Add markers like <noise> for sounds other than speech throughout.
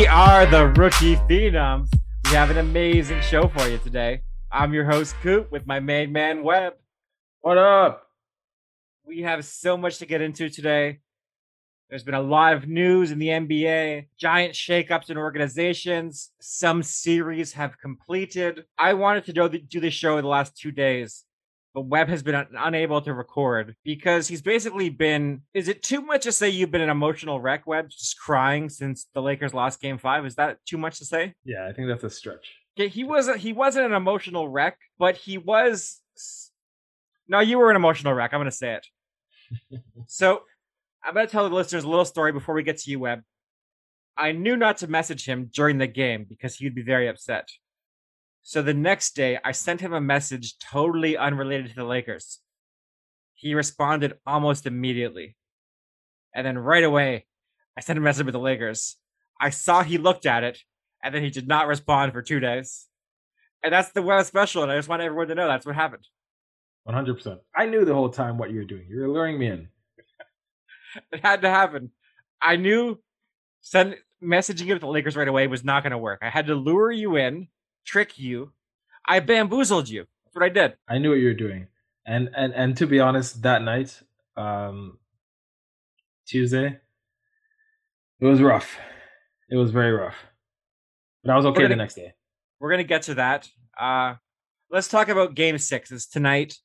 We are the Rookie Phenoms. We have an amazing show for you today. I'm your host, Coop, with my main man, Webb. What up? We have so much to get into today. There's been a lot of news in the NBA, giant shakeups in organizations. Some series have completed. I wanted to do the, do this show in the last two days, but Webb has been un- unable to record because he's basically been. Is it too much to say you've been an emotional wreck, Webb, just crying since the Lakers lost Game Five? Is that too much to say? Yeah, I think that's a stretch. Okay, he wasn't. He wasn't an emotional wreck, but he was. No, you were an emotional wreck. I'm going to say it. <laughs> so I'm going to tell the listeners a little story before we get to you, Webb. I knew not to message him during the game because he'd be very upset. So the next day, I sent him a message totally unrelated to the Lakers. He responded almost immediately. And then right away, I sent a message with the Lakers. I saw he looked at it, and then he did not respond for two days. And that's the Webb special, and I just want everyone to know that's what happened. 100%. I knew the whole time what you were doing. You were luring me in. <laughs> It had to happen. I knew send messaging you with the Lakers right away was not going to work. I had to lure you in, trick you. I bamboozled you. That's what I did. I knew what you were doing. And and and to be honest, that night, um Tuesday, it was rough. It was very rough. But I was okay gonna- the next day. We're going to get to that. Uh, let's talk about Game Six. It's tonight.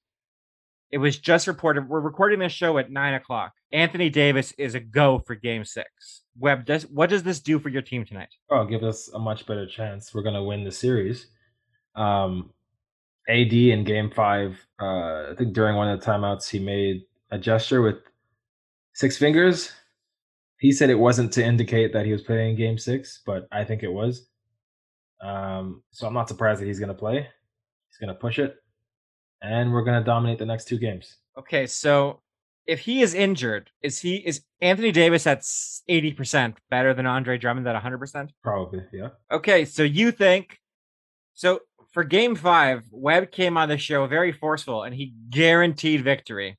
It was just reported. We're recording this show at nine o'clock. Anthony Davis is a go for Game Six. Webb, does what does this do for your team tonight? Oh, give us a much better chance. We're gonna win the series. Um, AD in Game Five, uh, I think during one of the timeouts, he made a gesture with six fingers. He said it wasn't to indicate that he was playing Game Six, but I think it was. Um, so I'm not surprised that he's gonna play. He's gonna push it, and we're gonna dominate the next two games. Okay, so if he is injured, is he is Anthony Davis at eighty percent better than Andre Drummond at hundred percent? Probably, yeah. Okay, so you think so for game five, Webb came on the show very forceful and he guaranteed victory.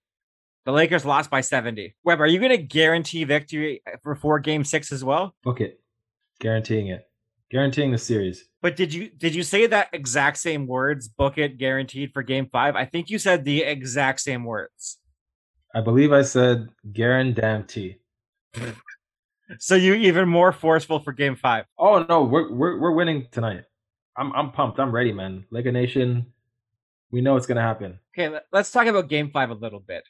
The Lakers lost by 70. Webb, are you gonna guarantee victory before game six as well? Book it, guaranteeing it, guaranteeing the series. But did you did you say that exact same words, book it guaranteed for game five? I think you said the exact same words. I believe I said guarantee. So you even more forceful for game five. Oh no, we're we're we're winning tonight. I'm I'm pumped. I'm ready, man. Laker Nation, we know it's gonna happen. Okay, let's talk about game five a little bit.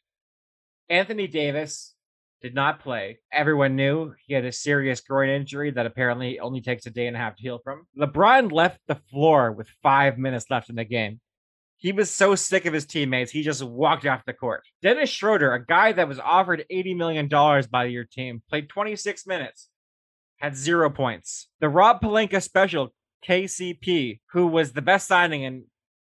Anthony Davis did not play. Everyone knew he had a serious groin injury that apparently only takes a day and a half to heal from. LeBron left the floor with five minutes left in the game. He was so sick of his teammates, he just walked off the court. Dennis Schroeder, a guy that was offered $80 million by your team, played 26 minutes, had zero points. The Rob Pelinka special, KCP, who was the best signing, and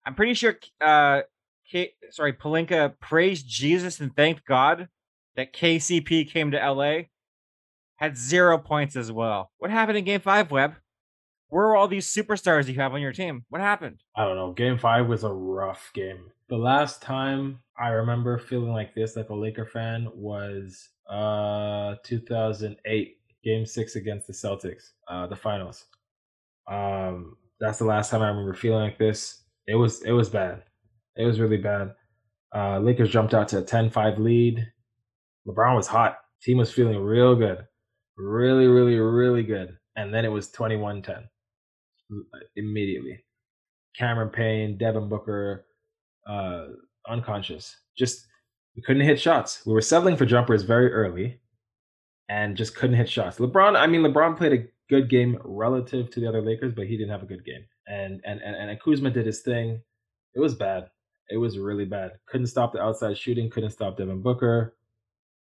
I'm pretty sure uh, K- sorry, Pelinka praised Jesus and thanked God that KCP came to LA. Had zero points as well. What happened in Game Five, Webb? Where are all these superstars you have on your team? What happened? I don't know. Game five was a rough game. The last time I remember feeling like this, like a Laker fan, was uh 2008, Game six against the Celtics, uh the finals. Um, that's the last time I remember feeling like this. It was it was bad. It was really bad. Uh, Lakers jumped out to a 10-5 lead. LeBron was hot. Team was feeling real good. Really, really, really good. And then it was 21-10 immediately. Cameron Payne, Devin Booker, uh, unconscious. Just we couldn't hit shots. We were settling for jumpers very early, and just couldn't hit shots. LeBron, I mean, LeBron played a good game relative to the other Lakers, but he didn't have a good game. And and and, and Kuzma did his thing. It was bad. It was really bad. Couldn't stop the outside shooting. Couldn't stop Devin Booker.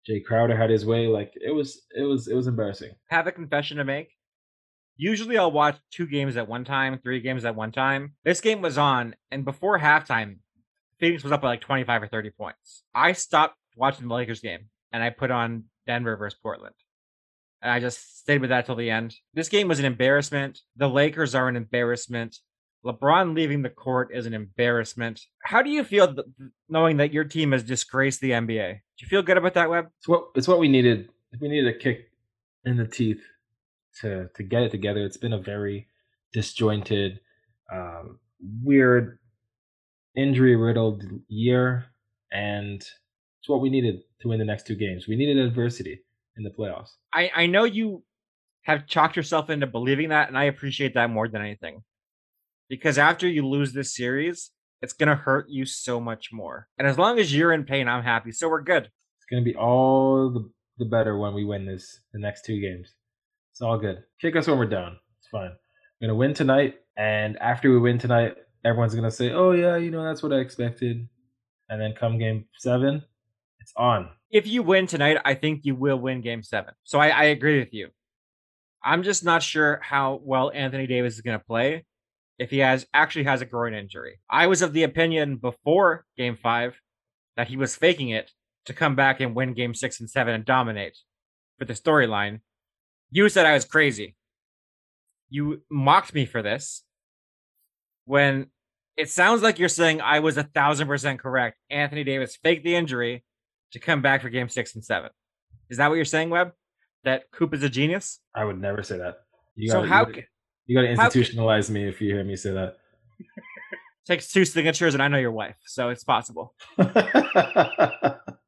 Jae Crowder had his way. Like it was, it was, it was embarrassing. Have a confession to make. Usually I'll watch two games at one time, three games at one time. This game was on, and before halftime, Phoenix was up by like 25 or 30 points. I stopped watching the Lakers game and I put on Denver versus Portland. And I just stayed with that till the end. This game was an embarrassment. The Lakers are an embarrassment. LeBron leaving the court is an embarrassment. How do you feel th- knowing that your team has disgraced the NBA? Do you feel good about that, Webb? It's what it's what we needed. We needed a kick in the teeth to to get it together. It's been a very disjointed, um, weird, injury riddled year, and it's what we needed to win the next two games. We needed adversity in the playoffs. I, I know you have chalked yourself into believing that, and I appreciate that more than anything. Because after you lose this series, it's gonna hurt you so much more. And as long as you're in pain, I'm happy. So we're good. It's gonna be all the, the better when we win this the next two games. It's all good. Kick us when we're down. It's fine. We're gonna win tonight, and after we win tonight, everyone's gonna say, "Oh yeah, you know that's what I expected." And then come game seven, it's on. If you win tonight, I think you will win game seven. So I, I agree with you. I'm just not sure how well Anthony Davis is gonna play if he has actually has a groin injury. I was of the opinion before game five that he was faking it to come back and win game six and seven and dominate for the storyline. You said I was crazy. You mocked me for this when it sounds like you're saying I was a thousand percent correct. Anthony Davis faked the injury to come back for game six and seven. Is that what you're saying, Webb? That Coop is a genius? I would never say that. You so gotta, how? You you got to institutionalize me if you hear me say that. <laughs> Takes two signatures, and I know your wife, so it's possible. <laughs>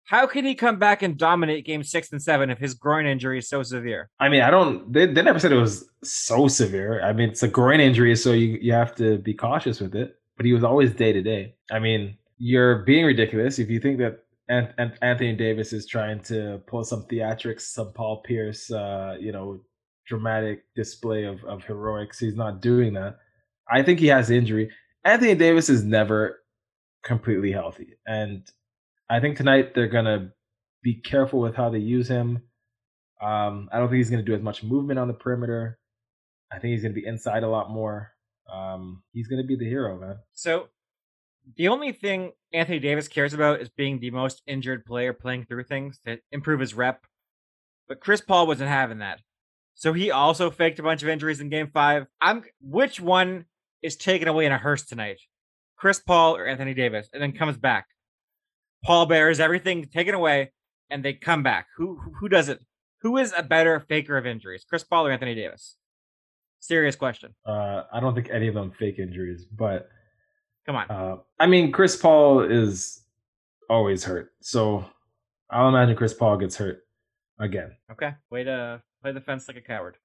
How can he come back and dominate game six and seven if his groin injury is so severe? I mean, I don't. They, they never said it was so severe. I mean, it's a groin injury, so you you have to be cautious with it. But he was always day to day. I mean, you're being ridiculous if you think that Anthony Davis is trying to pull some theatrics, some Paul Pierce, uh, you know, dramatic display of, of heroics. He's not doing that. I think he has injury. Anthony Davis is never completely healthy. And I think tonight they're gonna be careful with how they use him. Um, I don't think he's gonna do as much movement on the perimeter. I think he's gonna be inside a lot more. Um, he's gonna be the hero, man. So the only thing Anthony Davis cares about is being the most injured player playing through things to improve his rep. But Chris Paul wasn't having that. So he also faked a bunch of injuries in game five. I'm which one is taken away in a hearse tonight? Chris Paul or Anthony Davis, and then comes back. Paul bears everything taken away, and they come back. Who who does it? Who is a better faker of injuries, Chris Paul or Anthony Davis? Serious question. Uh, I don't think any of them fake injuries, but come on. Uh, I mean, Chris Paul is always hurt, so I'll imagine Chris Paul gets hurt again. Okay, way to play the fence like a coward.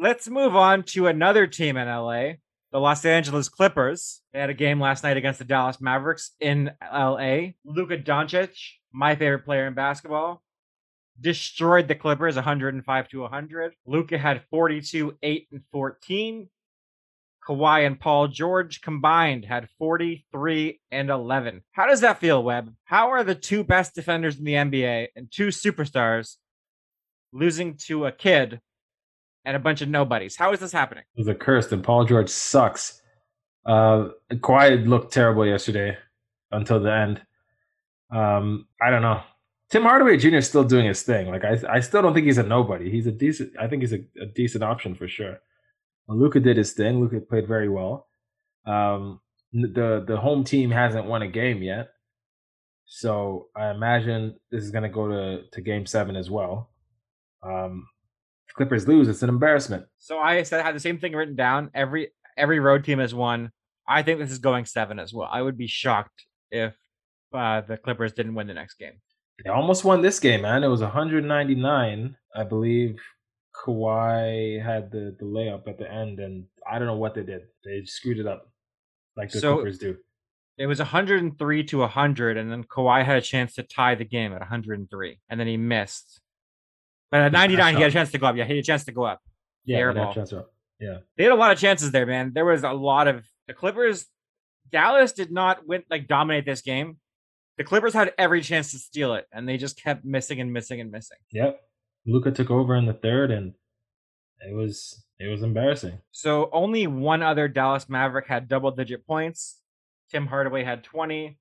Let's move on to another team in LA the Los Angeles Clippers. They had a game last night against the Dallas Mavericks in LA. Luka Doncic, my favorite player in basketball, destroyed the Clippers 105 to 100. Luka had 42, 8, and 14. Kawhi and Paul George combined had 43 and 11. How does that feel, Webb? How are the two best defenders in the NBA and two superstars losing to a kid and a bunch of nobodies. How is this happening? It was a curse, and Paul George sucks. Uh, Kawhi looked terrible yesterday until the end. Um, I don't know. Tim Hardaway Jr. is still doing his thing. Like I, I still don't think he's a nobody. He's a decent. I think he's a, a decent option for sure. Luka did his thing. Luka played very well. Um, the the home team hasn't won a game yet, so I imagine this is going to go to to Game Seven as well. Um, Clippers lose, it's an embarrassment. So I said I had the same thing written down. Every every road team has won. I think this is going seven as well. I would be shocked if uh, the Clippers didn't win the next game. They almost won this game, man. It was 199, I believe. Kawhi had the, the layup at the end, and I don't know what they did. They screwed it up, like the so Clippers do. It was 103 to 100, and then Kawhi had a chance to tie the game at 103, and then he missed. But at 99, he had a chance to go up. Yeah, he had a chance to go up. Yeah, airball. Chance up. Yeah. They had a lot of chances there, man. There was a lot of the Clippers. Dallas did not win like dominate this game. The Clippers had every chance to steal it, and they just kept missing and missing and missing. Yep. Luka took over in the third, and it was it was embarrassing. So only one other Dallas Maverick had double digit points. Tim Hardaway had 20.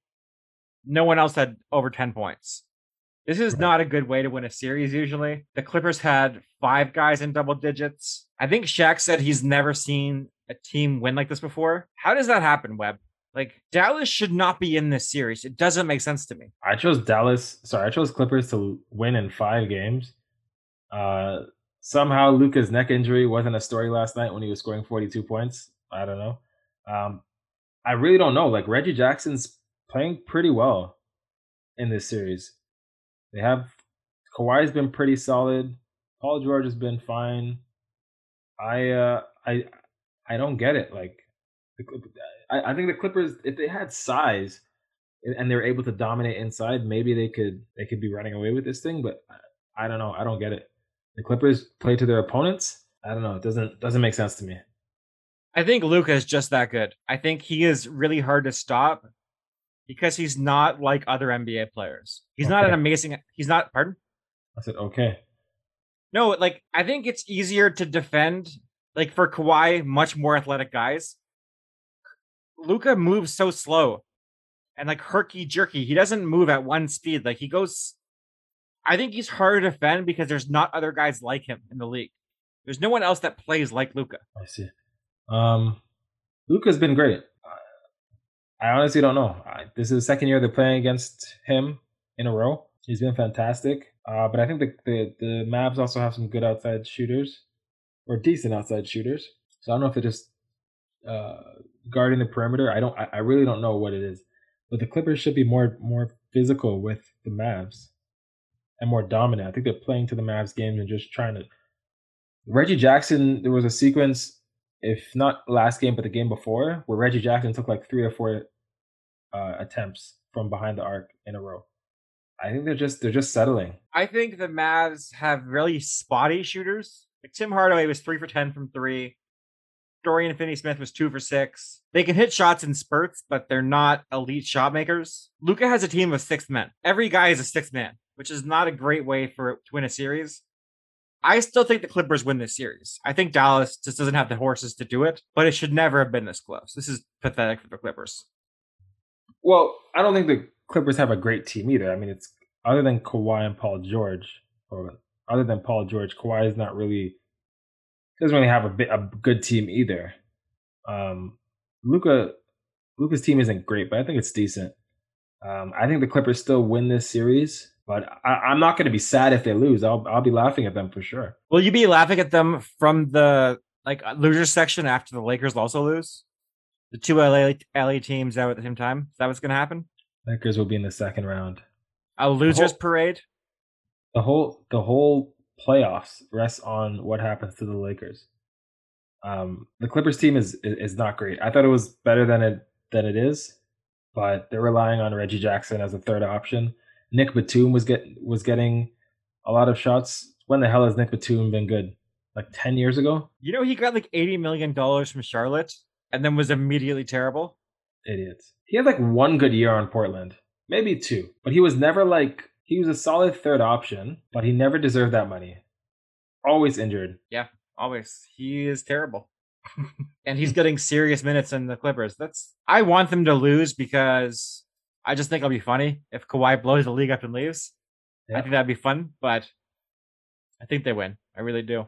No one else had over 10 points. This is not a good way to win a series usually. The Clippers had five guys in double digits. I think Shaq said he's never seen a team win like this before. How does that happen, Webb? Like Dallas should not be in this series. It doesn't make sense to me. I chose Dallas. Sorry, I chose Clippers to win in five games. Uh, somehow Luka's neck injury wasn't a story last night when he was scoring 42 points. I don't know. Um, I really don't know. Like Reggie Jackson's playing pretty well in this series. They have Kawhi's been pretty solid. Paul George has been fine. I uh I I don't get it. Like I, I think the Clippers, if they had size and they were able to dominate inside, maybe they could they could be running away with this thing. But I don't know. I don't get it. The Clippers play to their opponents. I don't know. It doesn't doesn't make sense to me. I think Luka is just that good. I think he is really hard to stop because he's not like other NBA players. He's okay. not an amazing. He's not. Pardon. I said okay. No, like I think it's easier to defend. Like for Kawhi, much more athletic guys. Luka moves so slow and like herky jerky. He doesn't move at one speed. Like he goes. I think he's harder to defend because there's not other guys like him in the league. There's no one else that plays like Luka. I see. Um, Luka's been great. I honestly don't know. This is the second year they're playing against him in a row. He's been fantastic. Uh, but I think the, the the Mavs also have some good outside shooters, or decent outside shooters. So I don't know if they're just uh, guarding the perimeter. I don't. I, I really don't know what it is. But the Clippers should be more more physical with the Mavs and more dominant. I think they're playing to the Mavs games and just trying to. Reggie Jackson. There was a sequence, if not last game, but the game before, where Reggie Jackson took like three or four uh, attempts from behind the arc in a row. I think they're just they're just settling. I think the Mavs have really spotty shooters. Like Tim Hardaway was three for ten from three. Dorian Finney Smith was two for six. They can hit shots in spurts, but they're not elite shot makers. Luka has a team of six men. Every guy is a six man, which is not a great way for to win a series. I still think the Clippers win this series. I think Dallas just doesn't have the horses to do it, but it should never have been this close. This is pathetic for the Clippers. Well, I don't think the Clippers have a great team either. I mean, it's other than Kawhi and Paul George, or other than Paul George, Kawhi is not really doesn't really have a bit a good team either. Um, Luka Luka's team isn't great, but I think it's decent. Um, I think the Clippers still win this series, but I, am not going to be sad if they lose. I'll I'll be laughing at them for sure. Will you be laughing at them from the like loser section after the Lakers also lose? The two LA LA teams out at the same time. Is that what's going to happen? Lakers will be in the second round. A losers whole, parade. The whole the whole playoffs rests on what happens to the Lakers. Um, the Clippers team is, is, is not great. I thought it was better than it than it is, but they're relying on Reggie Jackson as a third option. Nick Batum was get was getting a lot of shots. When the hell has Nick Batum been good? Like ten years ago? You know he got like eighty million dollars from Charlotte and then was immediately terrible. Idiots. He had like one good year on Portland, maybe two, but he was never like he was a solid third option, but he never deserved that money. Always injured. Yeah, always. He is terrible. <laughs> and he's getting serious minutes in the Clippers. That's I want them to lose because I just think it'll be funny if Kawhi blows the league up and leaves. I think that'd be fun, but I think they win. I really do.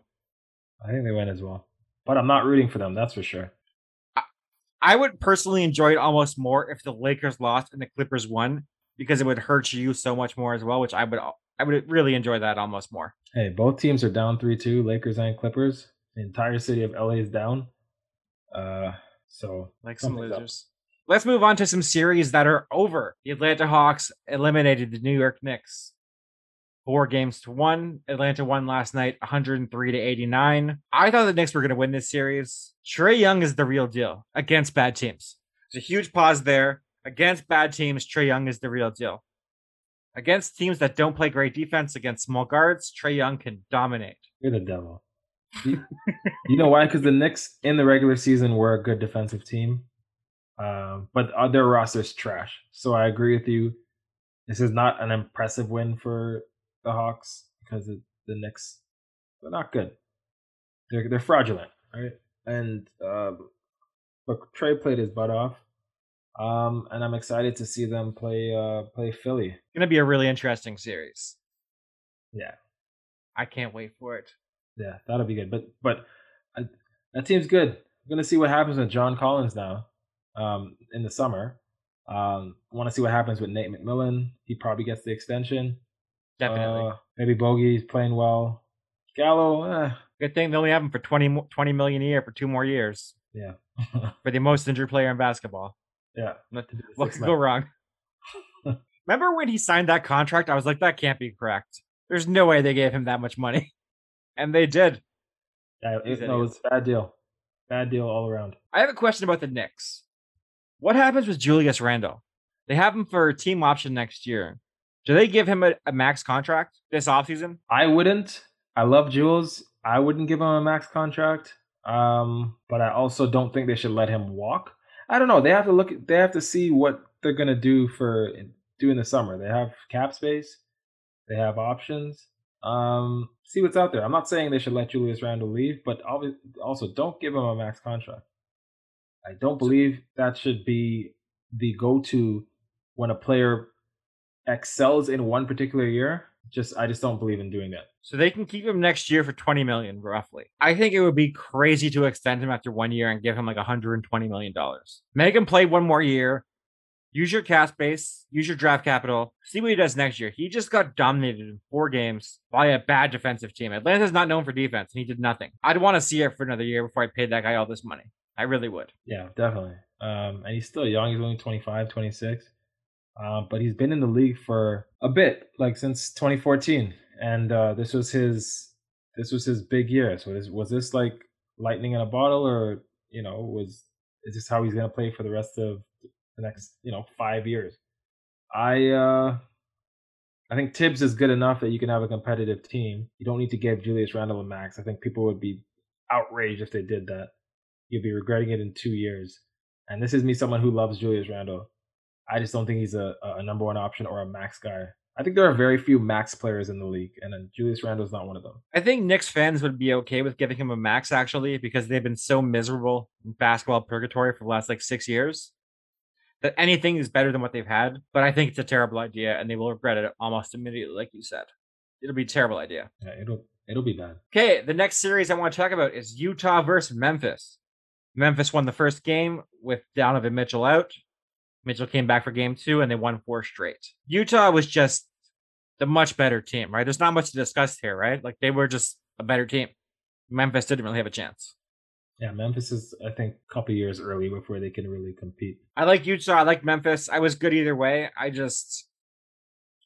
I think they win as well. But I'm not rooting for them, that's for sure. I, I would personally enjoy it almost more if the Lakers lost and the Clippers won because it would hurt you so much more as well, which I would I would really enjoy that almost more. Hey, both teams are down three two, Lakers and Clippers. The entire city of LA is down. Uh so like some losers. Up. Let's move on to some series that are over. The Atlanta Hawks eliminated the New York Knicks. Four games to one. Atlanta won last night 103 to 89. I thought the Knicks were going to win this series. Trae Young is the real deal against bad teams. There's a huge pause there. Against bad teams, Trae Young is the real deal. Against teams that don't play great defense against small guards, Trae Young can dominate. You're the devil. you, you know why? Because the Knicks in the regular season were a good defensive team, um, but their roster's trash. So I agree with you. This is not an impressive win for the Hawks because the Knicks they're not good. They're they're fraudulent, right? And look, Trae played his butt off. Um, and I'm excited to see them play uh play Philly. It's gonna be a really interesting series. Yeah, I can't wait for it. Yeah, that'll be good. But but uh, that team's good. I'm gonna see what happens with John Collins now, um, in the summer. Um, want to see what happens with Nate McMillan. He probably gets the extension. Definitely. Uh, maybe Bogi's playing well. Gallo, eh, Good thing they only have him for 20, 20 million a year for two more years yeah, <laughs> for the most injured player in basketball. yeah. What To do what could go wrong? <laughs> Remember when he signed that contract? I was like, that can't be correct. There's no way they gave him that much money. <laughs> And they did. Yeah, These it, no, it's a bad deal. Bad deal all around. I have a question about the Knicks. What happens with Julius Randle? They have him for a team option next year. Do they give him a, a max contract this offseason? I wouldn't. I love Jules. I wouldn't give him a max contract. Um, but I also don't think they should let him walk. I don't know. They have to look. They have to see what they're gonna do for doing the summer. They have cap space. They have options. Um, see what's out there. I'm not saying they should let Julius Randle leave, but also don't give him a max contract. I don't believe that should be the go-to when a player excels in one particular year. Just I just don't believe in doing that. So they can keep him next year for 20 million roughly. I think it would be crazy to extend him after one year and give him like 120 million dollars. Make him play one more year. Use your cap space, use your draft capital. See what he does next year. He just got dominated in four games by a bad defensive team. Atlanta's not known for defense, and he did nothing. I'd want to see it for another year before I paid that guy all this money. I really would. Yeah, definitely. Um, and he's still young. He's only 25, 26. Um, but he's been in the league for a bit, like since 2014. And uh, this was his this was his big year. So this, was this like lightning in a bottle, or you know, was is this how he's gonna play for the rest of the next you know five years? I uh, I think Thibs is good enough that you can have a competitive team. You don't need to give Julius Randle a max. I think people would be outraged if they did that. You'll be regretting it in two years. And this is me, someone who loves Julius Randle. I just don't think he's a, a number one option or a max guy. I think there are very few max players in the league, and then Julius Randle is not one of them. I think Knicks fans would be okay with giving him a max actually because they've been so miserable in basketball purgatory for the last like six years that anything is better than what they've had. But I think it's a terrible idea and they will regret it almost immediately, like you said. It'll be a terrible idea. Yeah, it'll it'll be bad. Okay, the next series I want to talk about is Utah versus Memphis. Memphis won the first game with Donovan Mitchell out. Mitchell came back for game two and they won four straight. Utah was just the much better team, right? There's not much to discuss here, right? Like they were just a better team. Memphis didn't really have a chance. Yeah, Memphis is I think a couple years early before they can really compete. I like Utah. I like Memphis. I was good either way. I just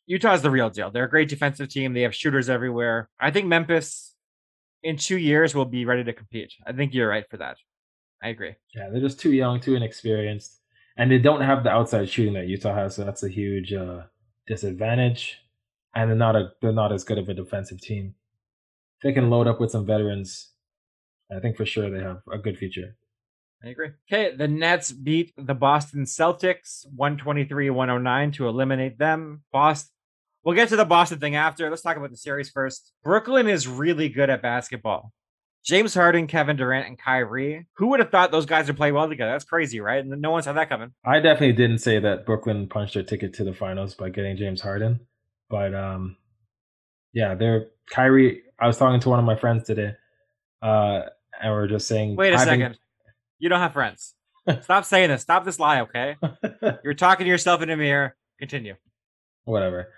Utah's the real deal. They're a great defensive team. They have shooters everywhere. I think Memphis in two years will be ready to compete. I think you're right for that. I agree. Yeah, they're just too young, too inexperienced, and they don't have the outside shooting that Utah has. So that's a huge uh, disadvantage. And they're not a they're not as good of a defensive team. They can load up with some veterans. I think for sure they have a good future. I agree. Okay, the Nets beat the Boston Celtics 123-109 to eliminate them. Boston We'll get to the Boston thing after. Let's talk about the series first. Brooklyn is really good at basketball. James Harden, Kevin Durant, and Kyrie. Who would have thought those guys would play well together? That's crazy, right? And no one saw that coming. I definitely didn't say that Brooklyn punched their ticket to the finals by getting James Harden, but um, yeah, they're Kyrie. I was talking to one of my friends today, uh, and we are just saying. Wait a second. You don't have friends. <laughs> Stop saying this. Stop this lie, okay? <laughs> You're talking to yourself in a mirror. Continue. Whatever.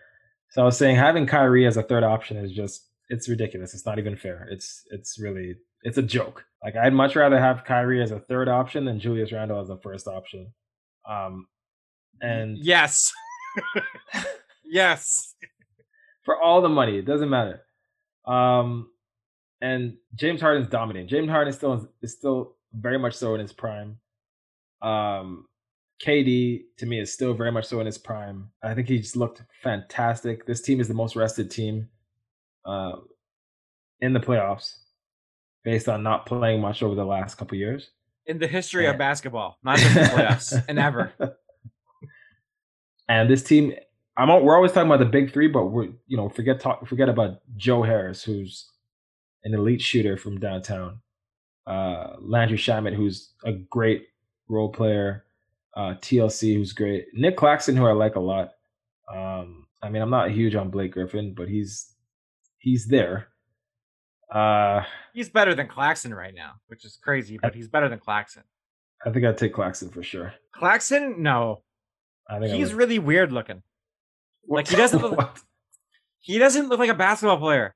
So I was saying having Kyrie as a third option is just it's ridiculous. It's not even fair. It's it's really it's a joke. Like I'd much rather have Kyrie as a third option than Julius Randle as a first option. Um, and Yes. <laughs> yes. for all the money. It doesn't matter. Um, and James Harden's dominating. James Harden is still is still very much so in his prime. Um, KD to me is still very much so in his prime. I think he's looked fantastic. This team is the most rested team uh, in the playoffs, based on not playing much over the last couple years. In the history Yeah. of basketball, not just the playoffs, <laughs> and ever. And this team, I'm al- we're always talking about the big three, but we're you know forget talk forget about Joe Harris, who's an elite shooter from downtown. Uh, Landry Shamet, who's a great role player. Uh, TLC, who's great. Nick Claxton, who I like a lot. Um, I mean, I'm not huge on Blake Griffin, but he's he's there. Uh, He's better than Claxton right now, which is crazy, but he's better than Claxton. I think I'd take Claxton for sure. Claxton, no. I think He's would. really weird looking. like, he doesn't look- <laughs> What? He doesn't look like a basketball player.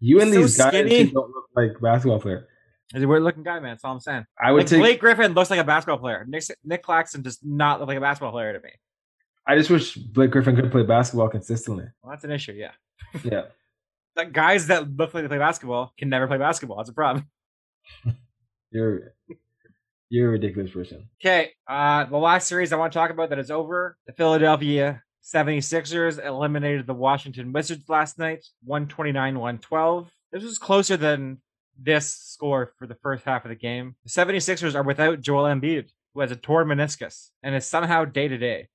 You and So these guys skinny. don't look like basketball player. He's a weird looking guy, man. That's all I'm saying. I would Like take. Blake Griffin looks like a basketball player. Nick, Nick Claxton does not look like a basketball player to me. I just wish Blake Griffin could play basketball consistently. Well, that's an issue. Yeah, Yeah. <laughs> Like, guys that look like they play basketball can never play basketball. That's a problem. <laughs> You're you're a ridiculous person. Okay, uh, the last series I want to talk about that is over. The Philadelphia 76ers eliminated the Washington Wizards last night, 129-112. This was closer than this score for the first half of the game. The 76ers are without Joel Embiid, who has a torn meniscus and is somehow day-to-day.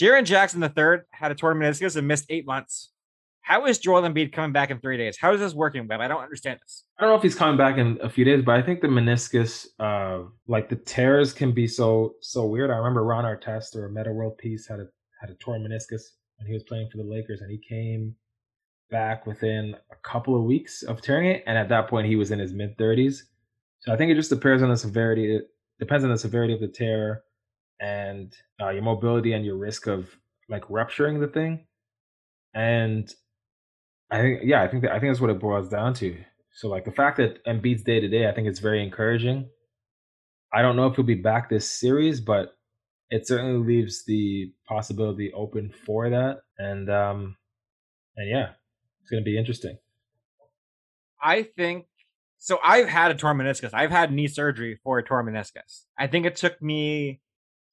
Jaren Jackson III had a torn meniscus and missed eight months. How is Joel Embiid coming back in three days? How is this working, Webb? I don't understand this. I don't know if he's coming back in a few days, but I think the meniscus, uh, like the tears, can be so so weird. I remember Ron Artest or a Meta World Peace had a had a torn meniscus when he was playing for the Lakers, and he came back within a couple of weeks of tearing it, and at that point he was in his mid thirties. So I think it just depends on the severity. It depends on the severity of the tear and uh, your mobility and your risk of like rupturing the thing. And I think, yeah, I think that, I think that's what it boils down to. So like the fact that Embiid's day to day, I think it's very encouraging. I don't know if he'll be back this series, but it certainly leaves the possibility open for that. And um, and yeah, it's gonna be interesting. I think so. I've had a torn meniscus. I've had knee surgery for a torn meniscus. I think it took me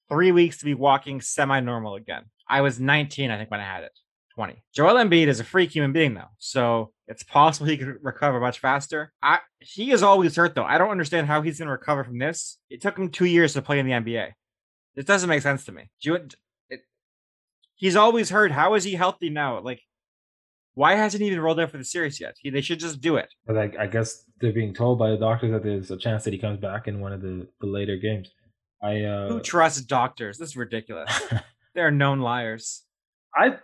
three weeks to be walking semi normal again. I was 19, I think, when I had it. 20. Joel Embiid is a freak human being, though, so it's possible he could recover much faster. I he is always hurt, though. I don't understand how he's going to recover from this. It took him two years to play in the NBA. It doesn't make sense to me. Do you, it, he's always hurt. How is he healthy now? Like, why hasn't he even rolled out for the series yet? He, they should just do it. But like I guess they're being told by the doctors that there's a chance that he comes back in one of the, the later games. I uh Who trusts doctors? This is ridiculous. <laughs> They're known liars. I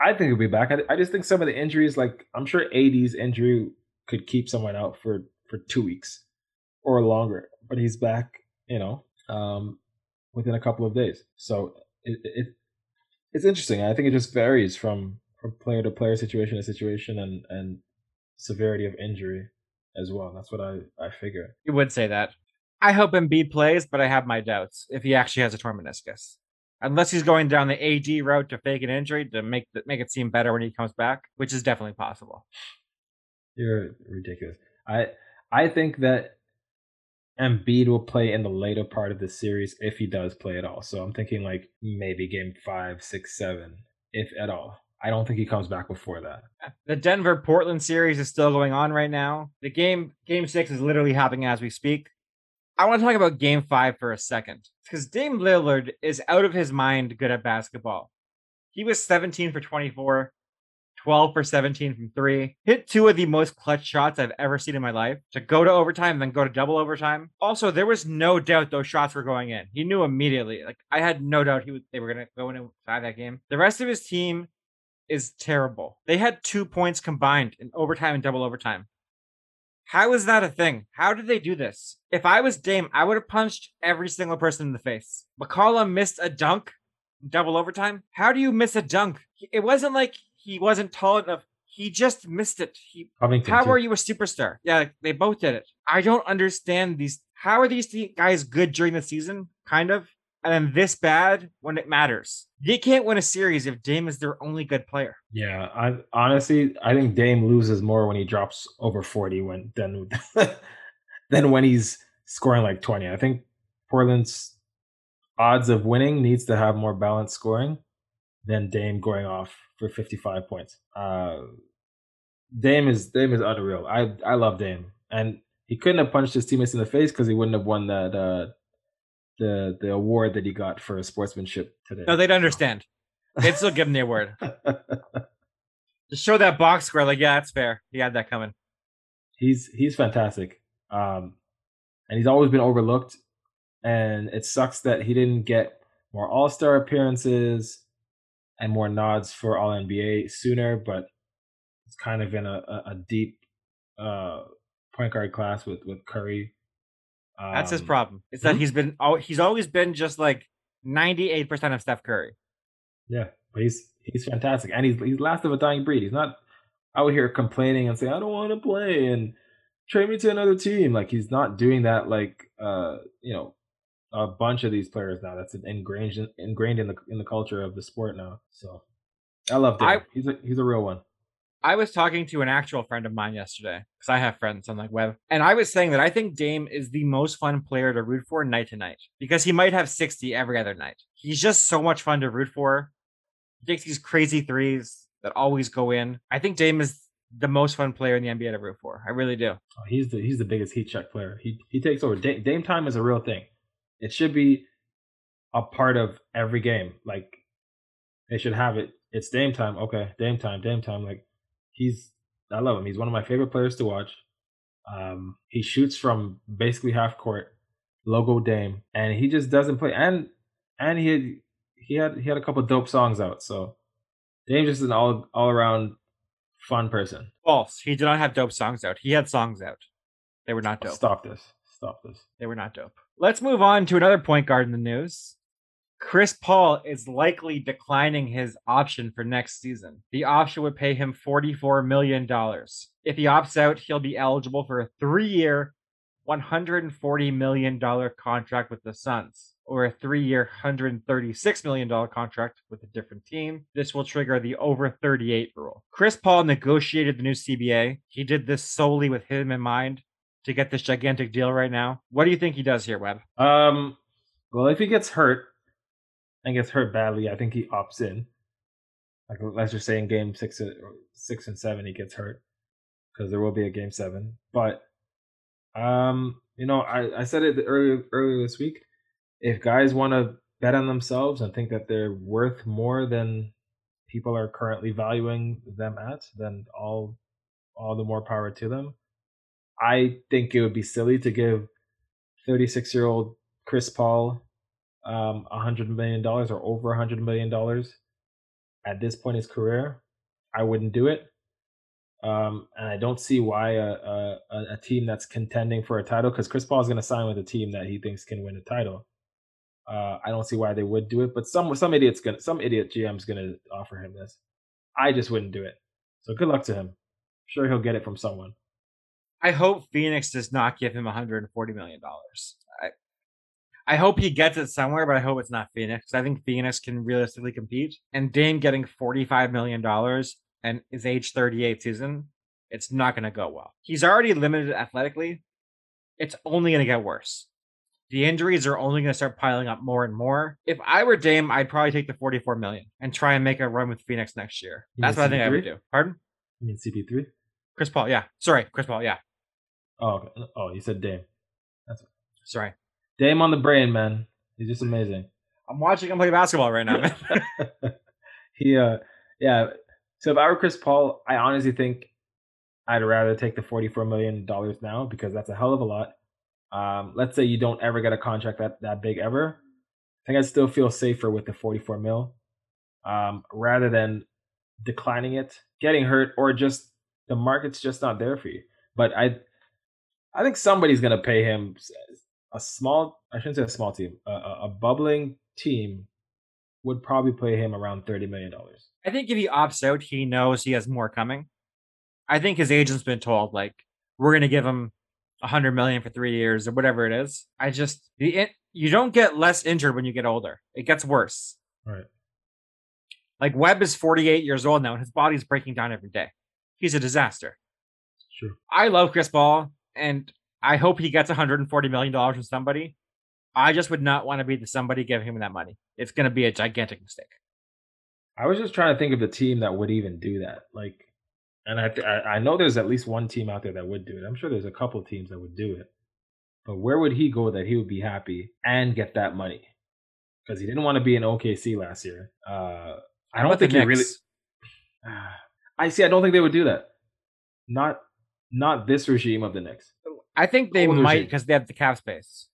I think he'll be back. I, I just think some of the injuries, like I'm sure AD's injury could keep someone out for for two weeks or longer, but he's back, you know, um, within a couple of days. So it, it it's interesting. I think it just varies from from player to player, situation to situation, and and severity of injury as well. That's what I I figure. You would say that. I hope Embiid plays, but I have my doubts if he actually has a torn meniscus. Unless he's going down the AD route to fake an injury to make the, make it seem better when he comes back, which is definitely possible. You're ridiculous. I I think that Embiid will play in the later part of the series if he does play at all. So I'm thinking like maybe game five, six, seven, if at all. I don't think he comes back before that. The Denver Portland series is still going on right now. The game game six is literally happening as we speak. I want to talk about game five for a second. Because Dame Lillard is out of his mind good at basketball. He was 17 for 24, 12 for 17 from three, hit two of the most clutch shots I've ever seen in my life to go to overtime, then go to double overtime. Also, there was no doubt those shots were going in. He knew immediately. Like I had no doubt he was, they were going to go in and inside that game. The rest of his team is terrible. They had two points combined in overtime and double overtime. How is that a thing? How did they do this? If I was Dame, I would have punched every single person in the face. McCollum missed a dunk, double overtime. How do you miss a dunk? It wasn't like he wasn't tall enough. He just missed it. He, Covington. how too. are you a superstar? Yeah, they both did it. I don't understand these. How are these guys good during the season? Kind of. And then this bad when it matters. They can't win a series if Dame is their only good player. Yeah, I honestly I think Dame loses more when he drops over 40 when than <laughs> than when he's scoring like 20. I think Portland's odds of winning needs to have more balanced scoring than Dame going off for 55 points. Uh Dame is Dame is unreal. I I love Dame. And he couldn't have punched his teammates in the face because he wouldn't have won that uh the the award that he got for sportsmanship today. No, they'd understand. They'd still give him the award. <laughs> To show that box score, like, yeah, that's fair. He had that coming. he's he's fantastic. Um, and he's always been overlooked. And it sucks that he didn't get more All Star appearances and more nods for All NBA sooner. But it's kind of in a, a, a deep uh, point guard class with with Curry. Um, That's his problem. It's that hmm? he's been he's always been just like 98% of Steph Curry. Yeah, but he's he's fantastic, and he's he's last of a dying breed. He's not out here complaining and saying I don't want to play and trade me to another team. Like he's not doing that. Like uh, you know, a bunch of these players now. That's ingrained ingrained in the in the culture of the sport now. So I love him. He's a he's a real one. I was talking to an actual friend of mine yesterday because I have friends on like Webb, and I was saying that I think Dame is the most fun player to root for night to night because he might have sixty every other night. He's just so much fun to root for. He takes these crazy threes that always go in. I think Dame is the most fun player in the NBA to root for. I really do. Oh, he's the he's the biggest heat check player. He he takes over. Dame, Dame time is a real thing. It should be a part of every game. Like they should have it. It's Dame time. Okay, Dame time. Dame time. Like he's I love him. He's one of my favorite players to watch. Um, he shoots from basically half court, logo Dame, and he just doesn't play. And and he had he had he had a couple dope songs out. So Dame just an all all around fun person. False. He did not have dope songs out. He had songs out. They were not dope. Stop this. Stop this. They were not dope. Let's move on to another point guard in the news. Chris Paul is likely declining his option for next season. The option would pay him $44 million. If he opts out, he'll be eligible for a three year, $140 million contract with the Suns, or a three year, $136 million contract with a different team. This will trigger the over 38 rule. Chris Paul negotiated the new CBA. He did this solely with him in mind to get this gigantic deal right now. What do you think he does here, Webb? Um, well, if he gets hurt and gets hurt badly, I think he opts in. Like let's just say in game six, or six and seven, he gets hurt because there will be a game seven. But um, you know, I, I said it earlier earlier this week. If guys want to bet on themselves and think that they're worth more than people are currently valuing them at, then all all the more power to them. I think it would be silly to give 36 year old Chris Paul um, $100 million or over $100 million at this point in his career. I wouldn't do it. Um, and I don't see why a, a, a team that's contending for a title, because Chris Paul is going to sign with a team that he thinks can win a title. Uh, I don't see why they would do it, but some some idiot's gonna some idiot GM's gonna offer him this. I just wouldn't do it. So good luck to him. I'm sure he'll get it from someone. I hope Phoenix does not give him 140 million dollars. I, hope he gets it somewhere, but I hope it's not Phoenix. I think Phoenix can realistically compete. And Dame getting 45 million dollars and his age 38 season, it's not going to go well. He's already limited athletically. It's only going to get worse. The injuries are only going to start piling up more and more. If I were Dame, I'd probably take the 44 million and try and make a run with Phoenix next year. You That's what CP3? I think I would do. Pardon? You mean CP3? Chris Paul, yeah. Sorry, Chris Paul, yeah. Oh, okay. oh, you said Dame. That's sorry. Dame on the brain, man. He's just amazing. I'm watching him play basketball right now. <laughs> <laughs> he, uh, yeah. So if I were Chris Paul, I honestly think I'd rather take the forty-four million dollars now because that's a hell of a lot. Um, let's say you don't ever get a contract that that big ever. I think I'd still feel safer with the forty-four mil, um, rather than declining it, getting hurt, or just the market's just not there for you. But I, I think somebody's gonna pay him a small. I shouldn't say a small team. A, a bubbling team would probably pay him around thirty million dollars. I think if he opts out, he knows he has more coming. I think his agent's been told like we're gonna give him a hundred million for three years or whatever it is. I just the you don't get less injured when you get older. It gets worse. Right. Like Webb is 48 years old now and his body's breaking down every day. He's a disaster. True. I love Chris Paul and I hope he gets 140 million dollars from somebody. I just would not want to be the somebody giving him that money. It's going to be a gigantic mistake. I was just trying to think of the team that would even do that. Like, and I, I know there's at least one team out there that would do it. I'm sure there's a couple teams that would do it. But where would he go that he would be happy and get that money? Because he didn't want to be in OKC last year. Uh, I don't think he really. <sighs> I see. I don't think they would do that. Not, not this regime of the Knicks. I think they might because they have the cap space.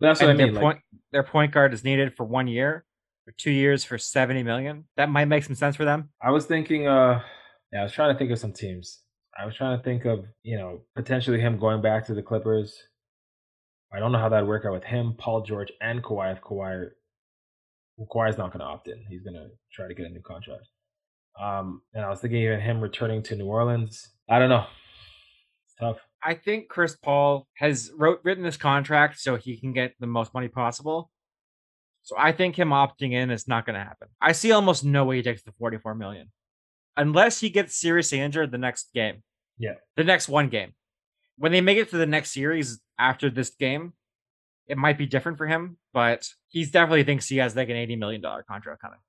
That's what and I mean. Their point, their point guard is needed for one year for two years for seventy million. That might make some sense for them. I was thinking. uh Yeah, I was trying to think of some teams. I was trying to think of you know potentially him going back to the Clippers. I don't know how that'd work out with him, Paul George, and Kawhi. If Kawhi, well, Kawhi's not going to opt in, he's going to try to get a new contract. Um, and I was thinking even him returning to New Orleans. I don't know. It's tough. I think Chris Paul has wrote written this contract so he can get the most money possible. So I think him opting in is not going to happen. I see almost no way he takes the 44 million unless he gets seriously injured the next game. Yeah. The next one game. When they make it to the next series after this game, it might be different for him, but he definitely thinks he has like an $80 million contract coming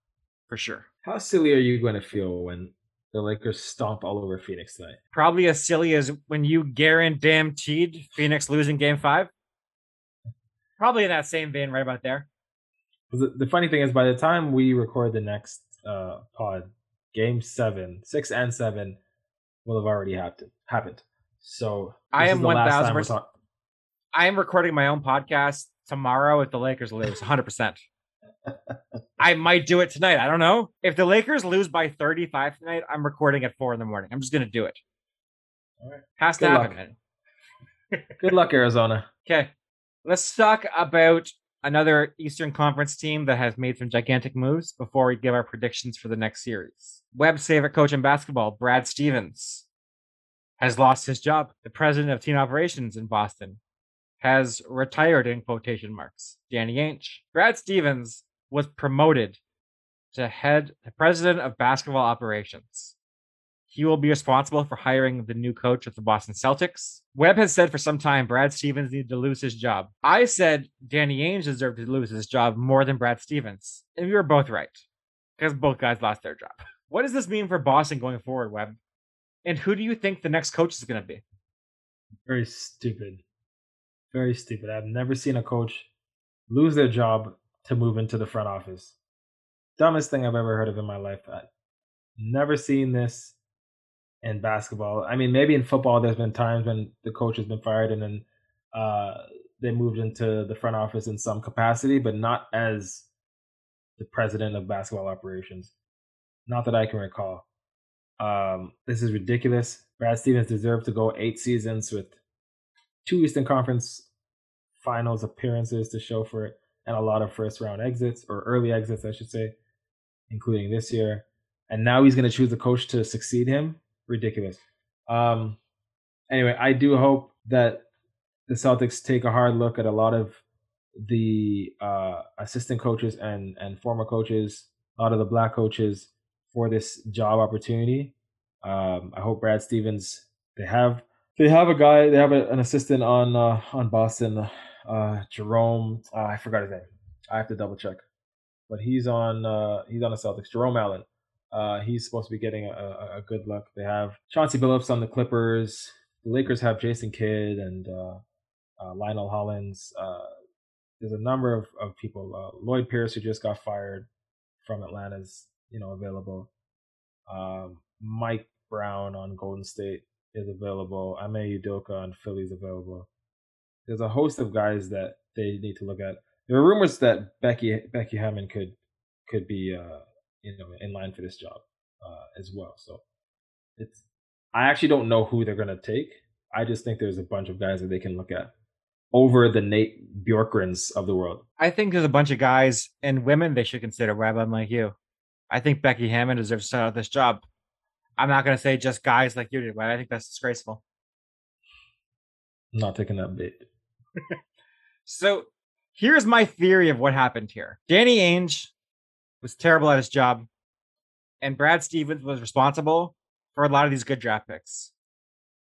for sure. How silly are you going to feel when the Lakers stomp all over Phoenix tonight? Probably as silly as when you guaranteed Phoenix losing game five. Probably in that same vein, right about there. The, funny thing is, by the time we record the next uh, pod, game seven, six and seven will have already happened. Happened. So I am one thousand percent. I am recording my own podcast tomorrow if the Lakers lose, hundred percent. I might do it tonight. I don't know. If the Lakers lose by 35 tonight, I'm recording at four in the morning. I'm just gonna do it. All right. Has Good to luck. happen. man. <laughs> Good luck, Arizona. Okay. Let's talk about another Eastern Conference team that has made some gigantic moves before we give our predictions for the next series. Webb's favorite coach in basketball, Brad Stevens, has lost his job. The president of team operations in Boston has retired in quotation marks. Danny Ainge. Brad Stevens was promoted to head president of basketball operations. He will be responsible for hiring the new coach of the Boston Celtics. Webb has said for some time Brad Stevens needed to lose his job. I said Danny Ainge deserved to lose his job more than Brad Stevens. And we were both right because both guys lost their job. What does this mean for Boston going forward, Webb? And who do you think the next coach is going to be? Very stupid. Very stupid. I've never seen a coach lose their job to move into the front office. Dumbest thing I've ever heard of in my life. I've never seen this in basketball. I mean, maybe in football, there's been times when the coach has been fired and then uh, they moved into the front office in some capacity, but not as the president of basketball operations. Not that I can recall. Um, this is ridiculous. Brad Stevens deserved to go eight seasons with two Eastern Conference Finals appearances to show for it, and a lot of first round exits or early exits, I should say, including this year. And now he's going to choose a coach to succeed him. Ridiculous. Um, anyway, I do hope that the Celtics take a hard look at a lot of the uh, assistant coaches and and former coaches, a lot of the black coaches for this job opportunity. Um, I hope Brad Stevens they have they have a guy they have a, an assistant on uh, on Boston, uh, Jerome. Uh, I forgot his name. I have to double check, but he's on uh, he's on the Celtics. Jerome Allen. Uh, he's supposed to be getting a, a, a good look. They have Chauncey Billups on the Clippers. The Lakers have Jason Kidd and uh, uh, Lionel Hollins. Uh, there's a number of, of people. Uh, Lloyd Pierce, who just got fired from Atlanta's, you know, available. Um, Mike Brown on Golden State is available. Ime Udoka on Philly's available. There's a host of guys that they need to look at. There are rumors that Becky Becky Hammon could could be uh, you know in line for this job uh, as well. So it's I actually don't know who they're gonna take. I just think there's a bunch of guys that they can look at over the Nate Bjorkgren of the world. I think there's a bunch of guys and women they should consider, Webb, unlike you. I think Becky Hammon deserves to start out this job. I'm not going to say just guys like you did, but I think that's disgraceful. I'm not taking that bait. So here's my theory of what happened here. Danny Ainge was terrible at his job, and Brad Stevens was responsible for a lot of these good draft picks.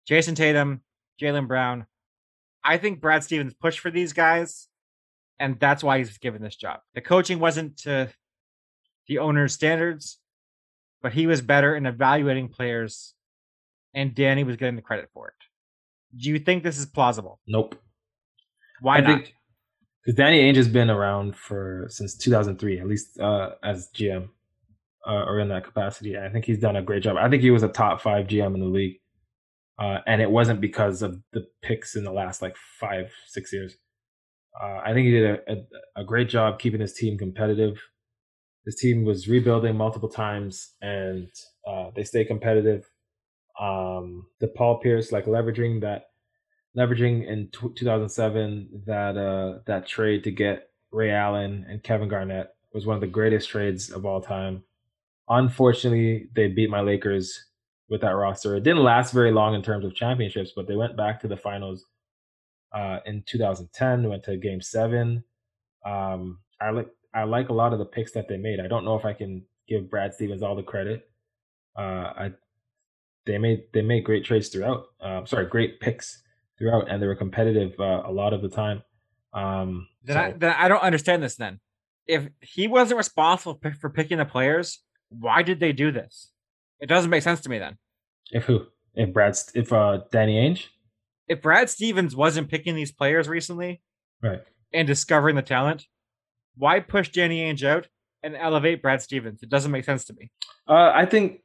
Jayson Tatum, Jaylen Brown. I think Brad Stevens pushed for these guys, and that's why he's given this job. The coaching wasn't to the owner's standards, but he was better in evaluating players, and Danny was getting the credit for it. Do you think this is plausible? Nope. Why I not? because Danny Ainge has been around for since 2003, at least uh, as GM uh, or in that capacity. I think he's done a great job. I think he was a top five GM in the league, uh, and it wasn't because of the picks in the last like five six years. Uh, I think he did a, a, a great job keeping his team competitive. His team was rebuilding multiple times, and uh, they stay competitive. Um, the Paul Pierce like leveraging that leveraging in t- 2007 that uh that trade to get Ray Allen and Kevin Garnett was one of the greatest trades of all time. unfortunately, they beat my Lakers with that roster. It didn't last very long in terms of championships, but they went back to the finals uh, in 2010. Went to Game Seven. Um, I like I like a lot of the picks that they made. I don't know if I can give Brad Stevens all the credit. Uh, I they made they made great trades throughout. Uh, sorry, great picks throughout, and they were competitive uh, a lot of the time. Um, then, so, I, then I don't understand this. Then, if he wasn't responsible for picking the players, why did they do this? It doesn't make sense to me. Then, if who? If Brad? If uh, Danny Ainge? If Brad Stevens wasn't picking these players recently, right, and discovering the talent, why push Danny Ainge out and elevate Brad Stevens? It doesn't make sense to me. Uh, I think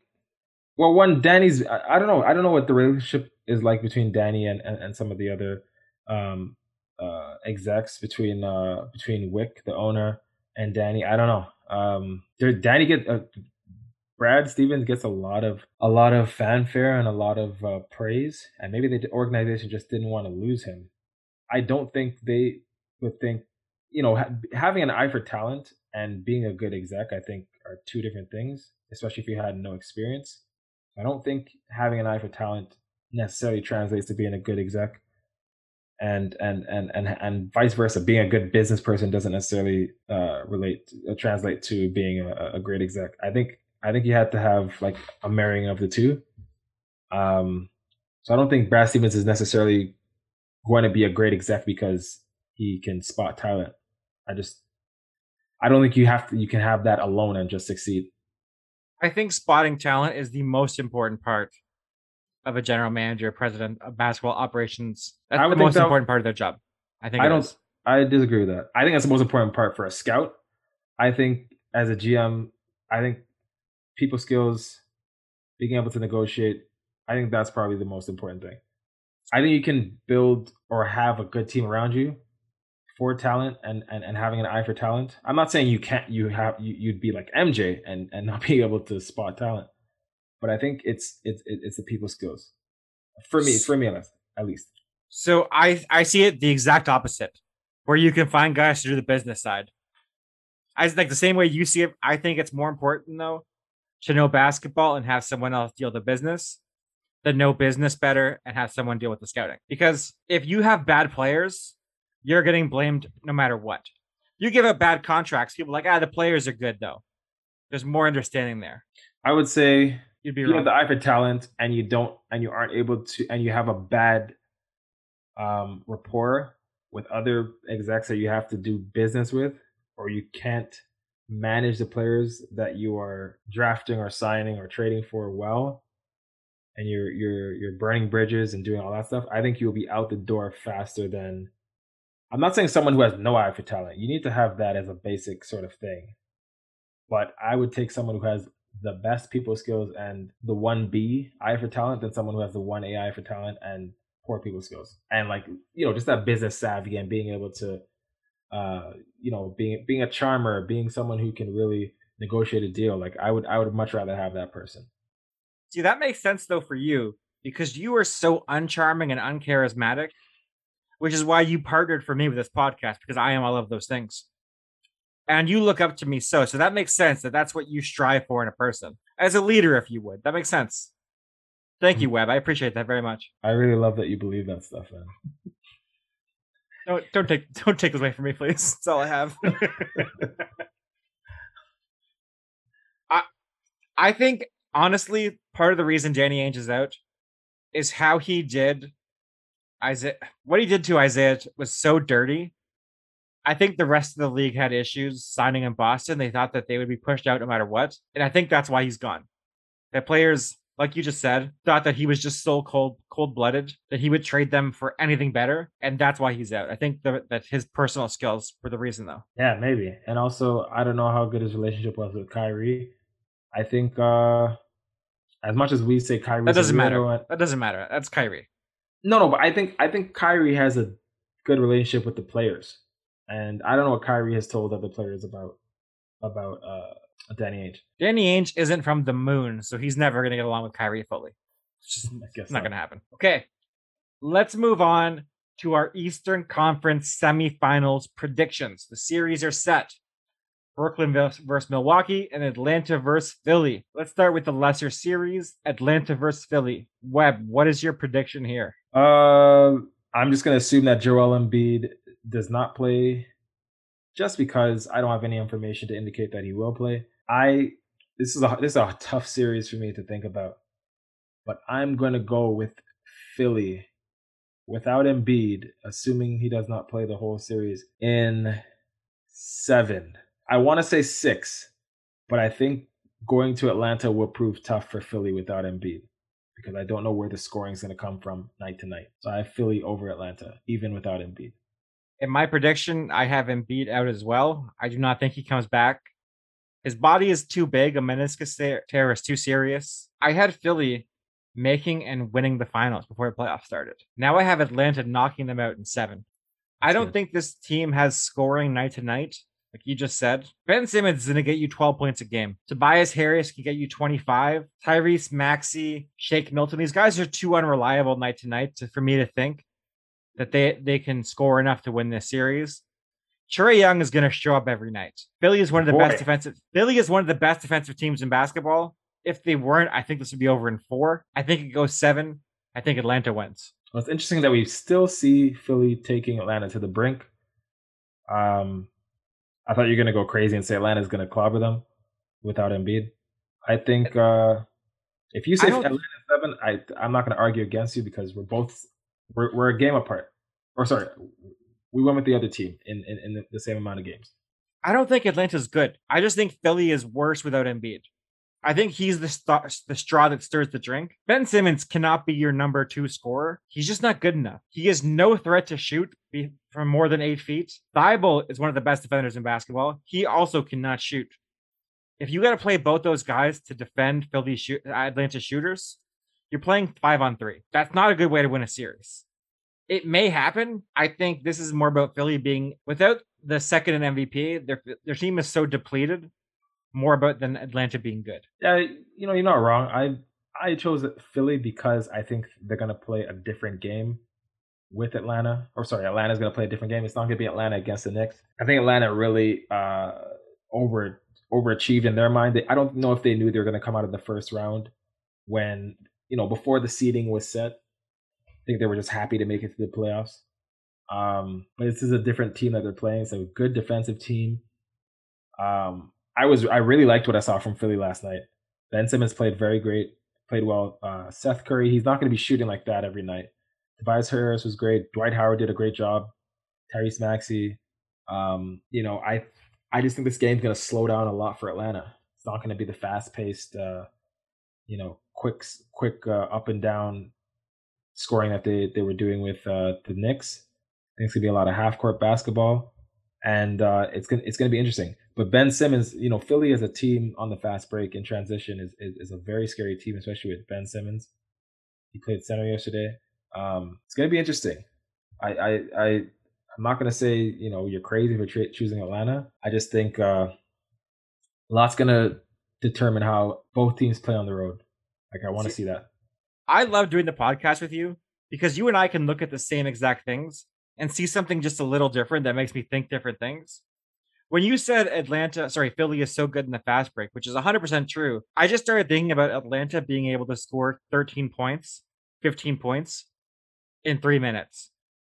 well, one Danny's. I, I, don't know. I don't know what the relationship is like between Danny and and, and some of the other um, uh, execs between uh, between Wyc, the owner, and Danny. I don't know. Um, Danny get uh, Brad Stevens gets a lot of a lot of fanfare and a lot of uh, praise, and maybe the organization just didn't want to lose him. I don't think they would think, you know, ha- having an eye for talent and being a good exec. I think are two different things, especially if you had no experience. I don't think having an eye for talent necessarily translates to being a good exec. And and and and and vice versa, being a good business person doesn't necessarily uh, relate uh, translate to being a, a great exec. I think I think you have to have like a marrying of the two. Um, so I don't think Brad Stevens is necessarily going to be a great exec because he can spot talent. I just I don't think you have to you can have that alone and just succeed. I think spotting talent is the most important part of a general manager, president of basketball operations. That's the most that, important part of their job. I think I don't. Is. I disagree with that. I think that's the most important part for a scout. I think as a GM, I think people skills, being able to negotiate. I think that's probably the most important thing. I think you can build or have a good team around you for talent and, and, and having an eye for talent. I'm not saying you can't you have you, you'd be like MJ and, and not <laughs> be able to spot talent, but I think it's it's it's the people skills. For me, for me at least. So I I see it the exact opposite, where you can find guys to do the business side. I like the same way you see it. I think it's more important though to know basketball and have someone else deal the business than know business better and have someone deal with the scouting. Because if you have bad players, you're getting blamed no matter what. You give up bad contracts, people like, ah, the players are good though. There's more understanding there. I would say you'd be you wrong. have the eye for talent and you don't and you aren't able to and you have a bad um rapport with other execs that you have to do business with, or you can't manage the players that you are drafting or signing or trading for well and you're you're you're burning bridges and doing all that stuff, I think you'll be out the door faster than I'm not saying someone who has no eye for talent. You need to have that as a basic sort of thing. But I would take someone who has the best people skills and the one B eye for talent than someone who has the one AI for talent and poor people skills. And like, you know, just that business savvy and being able to uh, you know, being being a charmer, being someone who can really negotiate a deal. Like I would I would much rather have that person. See, that makes sense though for you because you are so uncharming and uncharismatic which is why you partnered for me with this podcast because I am all of those things. And you look up to me so. So that makes sense that that's what you strive for in a person as a leader, if you would. That makes sense. Thank you, mm-hmm. Webb. I appreciate that very much. I really love that you believe that stuff, man. <laughs> don't don't take don't take this away from me, please. That's all I have. <laughs> I I think honestly, part of the reason Danny Ainge is out is how he did Isaiah, what he did to Isaiah was so dirty. I think the rest of the league had issues signing in Boston. They thought that they would be pushed out no matter what, and I think that's why he's gone. That players, like you just said, thought that he was just so cold, cold blooded that he would trade them for anything better, and that's why he's out. I think the, that his personal skills were the reason, though. Yeah, maybe. And also, I don't know how good his relationship was with Kyrie. I think, uh as much as we say Kyrie, that doesn't matter. That doesn't matter. That's Kyrie. No, no, but I think I think Kyrie has a good relationship with the players, and I don't know what Kyrie has told other players about about uh Danny Ainge. Danny Ainge isn't from the moon, so he's never going to get along with Kyrie fully. It's just I guess not going to happen. Okay, let's move on to our Eastern Conference semifinals predictions. The series are set. Brooklyn versus Milwaukee, and Atlanta versus Philly. Let's start with the lesser series, Atlanta versus Philly. Webb, what is your prediction here? Uh, I'm just going to assume that Joel Embiid does not play just because I don't have any information to indicate that he will play. I this is a this is a tough series for me to think about, but I'm going to go with Philly without Embiid, assuming he does not play the whole series in seven. I want to say six, but I think going to Atlanta will prove tough for Philly without Embiid because I don't know where the scoring is going to come from night to night. So I have Philly over Atlanta, even without Embiid. In my prediction, I have him beat out as well. I do not think he comes back. His body is too big. A meniscus tear is too serious. I had Philly making and winning the finals before the playoffs started. Now I have Atlanta knocking them out in seven. I don't think this team has scoring night to night like you just said. Ben Simmons is going to get you 12 points a game. Tobias Harris can get you 25. Tyrese Maxey, Shake Milton. These guys are too unreliable night to night for me to think that they, they can score enough to win this series. Trae Young is going to show up every night. Philly is one of the Boy. best defensive. Philly is one of the best defensive teams in basketball. If they weren't, I think this would be over in four. I think it goes seven. I think Atlanta wins. Well, it's interesting that we still see Philly taking Atlanta to the brink. Um, I thought you were going to go crazy and say Atlanta is going to clobber them without Embiid. I think uh, if you say Atlanta seven, I I'm not going to argue against you because we're both we're we're a game apart. Or sorry, we went with the other team in in, in the, same amount of games. I don't think Atlanta's good. I just think Philly is worse without Embiid. I think he's the st- the straw that stirs the drink. Ben Simmons cannot be your number two scorer. He's just not good enough. He is no threat to shoot from more than eight feet. Thybulle is one of the best defenders in basketball. He also cannot shoot. If you got to play both those guys to defend Philly shoot- Atlanta shooters, you're playing five on three. That's not a good way to win a series. It may happen. I think this is more about Philly being without the second and MVP. Their their team is so depleted more about than Atlanta being good. Yeah, you know, you're not wrong. I I chose Philly because I think they're gonna play a different game with Atlanta. Or sorry, Atlanta's gonna play a different game. It's not gonna be Atlanta against the Knicks. I think Atlanta really uh over overachieved in their mind. They, I don't know if they knew they were gonna come out of the first round when you know before the seeding was set. I think they were just happy to make it to the playoffs. Um, but this is a different team that they're playing. It's a good defensive team. Um, I was I really liked what I saw from Philly last night. Ben Simmons played very great, played well. Uh, Seth Curry, he's not going to be shooting like that every night. Tobias Harris was great. Dwight Howard did a great job. Tyrese Maxey. Um, you know, I I just think this game's going to slow down a lot for Atlanta. It's not going to be the fast paced, uh, you know, quick quick uh, up and down scoring that they they were doing with uh, the Knicks. I think it's gonna be a lot of half court basketball, and uh, it's gonna it's gonna be interesting. But Ben Simmons, you know, Philly as a team on the fast break in transition is, is, is a very scary team, especially with Ben Simmons. He played center yesterday. Um, it's to be interesting. I, I, I, I'm not to say, you know, you're crazy for tra- choosing Atlanta. I just think uh, a lot's to determine how both teams play on the road. Like, I want to see that. I love doing the podcast with you because you and I can look at the same exact things and see something just a little different that makes me think different things when you said Atlanta, sorry, Philly is so good in the fast break, which is 100% true, I just started thinking about Atlanta being able to score 13 points, 15 points in three minutes.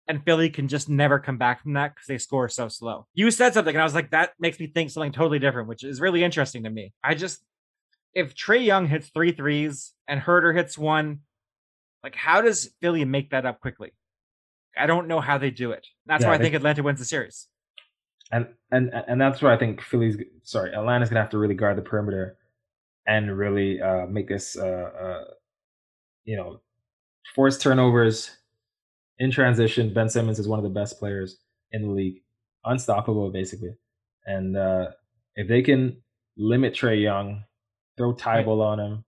And Philly can just never come back from that because they score so slow. You said something, and I was like, that makes me think something totally different, which is really interesting to me. I just, if Trae Young hits three threes and Huerter hits one, like, how does Philly make that up quickly? I don't know how they do it. That's yeah, why I they, think Atlanta wins the series and and and that's where I think Philly's sorry Atlanta's gonna have to really guard the perimeter and really uh, make this uh, uh, you know force turnovers in transition. Ben Simmons is one of the best players in the league, unstoppable basically, and uh, if they can limit Trae Young, throw Thybulle on him,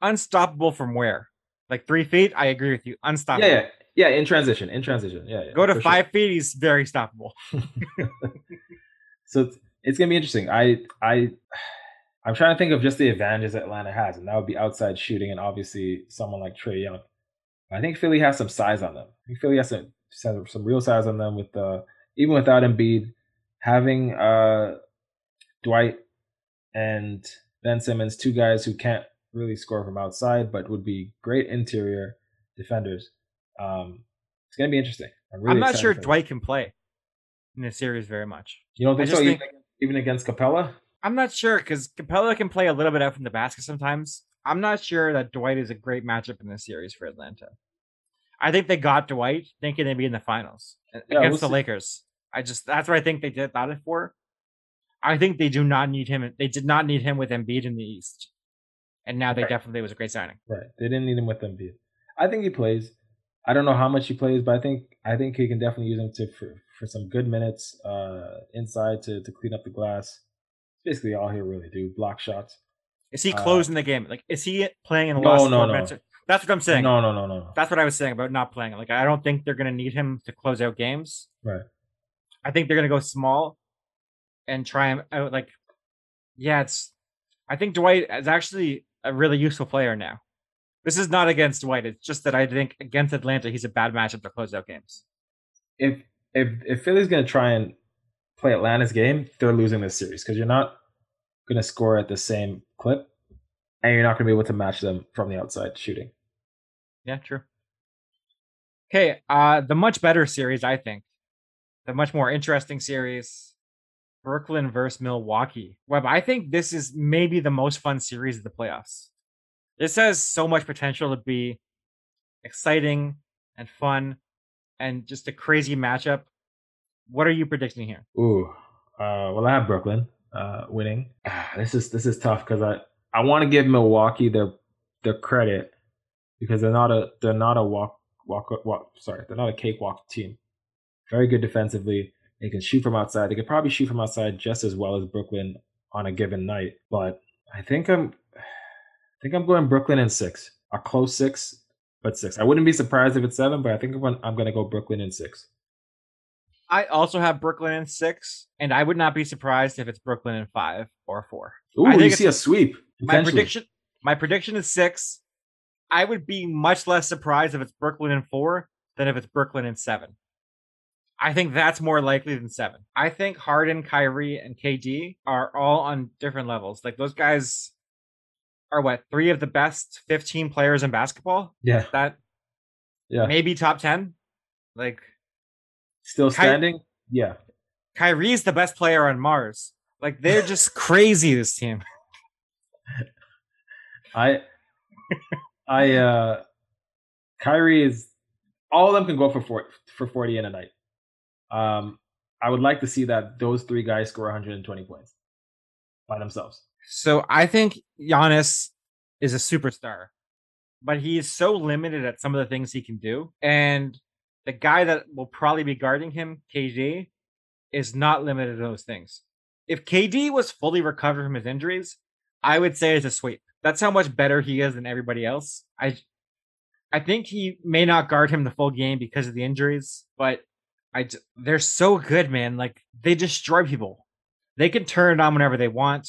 unstoppable from where? Like three feet? I agree with you. Unstoppable. Yeah, yeah. Yeah, in transition, in transition. Yeah, yeah Go to five sure. feet, he's very stoppable. <laughs> so it's, it's gonna be interesting. I I I'm trying to think of just the advantages that Atlanta has, and that would be outside shooting, and obviously someone like Trae Young. I think Philly has some size on them. I think Philly has some some real size on them with uh even without Embiid having uh Dwight and Ben Simmons, two guys who can't really score from outside, but would be great interior defenders. Um, it's going to be interesting. I'm, really I'm not sure Dwight can play in the series very much. You don't think so? Think, even against Capela? I'm not sure because Capela can play a little bit out from the basket sometimes. I'm not sure that Dwight is a great matchup in this series for Atlanta. I think they got Dwight thinking they'd be in the finals yeah, against we'll the Lakers. I just that's what I think they did thought it for. I think they do not need him. They did not need him with Embiid in the East, and now they right. definitely was a great signing. Right, they didn't need him with Embiid. I think he plays. I don't know how much he plays, but I think I think he can definitely use him to for, for some good minutes uh, inside to to clean up the glass. It's basically all he really do block shots. Is he uh, closing uh, the game? Like, is he playing in the no, last no, four no. minutes? That's what I'm saying. No, no, no, no. That's what I was saying about not playing. Like, I don't think they're going to need him to close out games. Right. I think they're going to go small and try him out. Like, yeah, it's. I think Dwight is actually a really useful player now. This is not against Dwight. It's just that I think against Atlanta, he's a bad matchup to close out games. If if if Philly's going to try and play Atlanta's game, they're losing this series because you're not going to score at the same clip, and you're not going to be able to match them from the outside shooting. Yeah, true. Okay, uh, the much better series, I think, the much more interesting series, Brooklyn versus Milwaukee. Webb, I think this is maybe the most fun series of the playoffs. This has so much potential to be exciting and fun, and just a crazy matchup. What are you predicting here? Ooh, uh, well, I have Brooklyn uh, winning. this is this is tough because I I want to give Milwaukee their their credit because they're not a they're not a walk walk walk sorry they're not a cakewalk team. Very good defensively. They can shoot from outside. They could probably shoot from outside just as well as Brooklyn on a given night. But I think I'm I think I'm going Brooklyn in six. A close six, but six. I wouldn't be surprised if it's seven, but I think I'm going to go Brooklyn in six. I also have Brooklyn in six, and I would not be surprised if it's Brooklyn in five or four. Ooh, I you see a sweep. My prediction, my prediction is six. I would be much less surprised if it's Brooklyn in four than if it's Brooklyn in seven. I think that's more likely than seven. I think Harden, Kyrie, and KD are all on different levels. Like those guys are what three of the best 15 players in basketball. Yeah, that yeah maybe top 10. Like still standing. Ky- yeah, Kyrie's the best player on Mars. Like they're <laughs> just crazy. This team. I, I, uh, Kyrie is all of them can go for 40, for 40 in a night. Um, I would like to see that those three guys score 120 points by themselves. So I think Giannis is a superstar, but he is so limited at some of the things he can do. And the guy that will probably be guarding him, KD, is not limited to those things. If KD was fully recovered from his injuries, I would say it's a sweep. That's how much better he is than everybody else. I I think he may not guard him the full game because of the injuries, but I they're so good, man. Like they destroy people. They can turn it on whenever they want.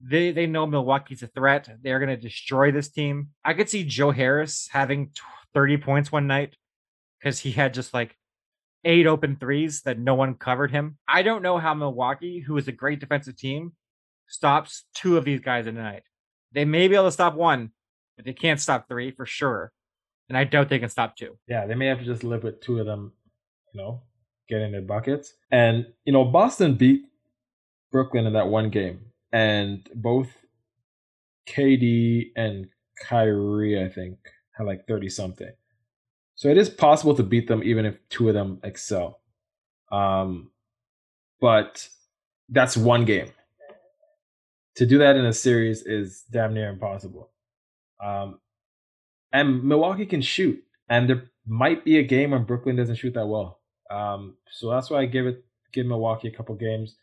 They they know Milwaukee's a threat. They're going to destroy this team. I could see Joe Harris having 30 points one night because he had just like eight open threes that no one covered him. I don't know how Milwaukee, who is a great defensive team, stops two of these guys in a night. They may be able to stop one, but they can't stop three for sure. And I doubt they can stop two. Yeah, they may have to just live with two of them, know, getting their buckets. And, you know, Boston beat Brooklyn in that one game and both KD and Kyrie, I think, had like 30 something. So it is possible to beat them even if two of them excel. Um, but that's one game. To do that in a series is damn near impossible. Um, and Milwaukee can shoot, and there might be a game when Brooklyn doesn't shoot that well. Um, so that's why I give it give Milwaukee a couple games.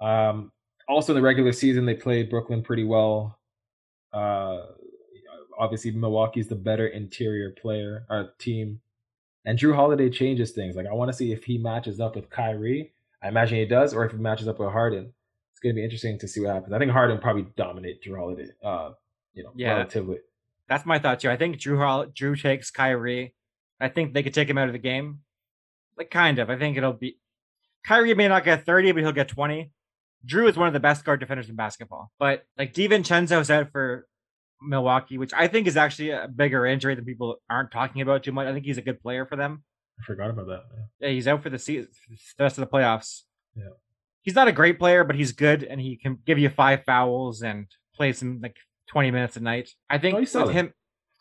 Um, also in the regular season, they played Brooklyn pretty well. Uh, obviously, Milwaukee's the better interior player uh, team, and Jrue Holiday changes things. Like I want to see if he matches up with Kyrie. I imagine he does, or if he matches up with Harden. It's going to be interesting to see what happens. I think Harden probably dominate Jrue Holiday. Uh, you know, yeah, relatively. That's my thought too. I think Jrue Jrue takes Kyrie. I think they could take him out of the game. Like kind of. I think it'll be Kyrie may not get 30, but he'll get 20 Jrue is one of the best guard defenders in basketball. But like DiVincenzo's out for Milwaukee, which I think is actually a bigger injury than people aren't talking about too much. I think he's a good player for them. I forgot about that. Yeah, he's out for the season, the rest of the playoffs. Yeah. He's not a great player, but he's good and he can give you five fouls and play some like 20 minutes a night. I think Oh, solid. him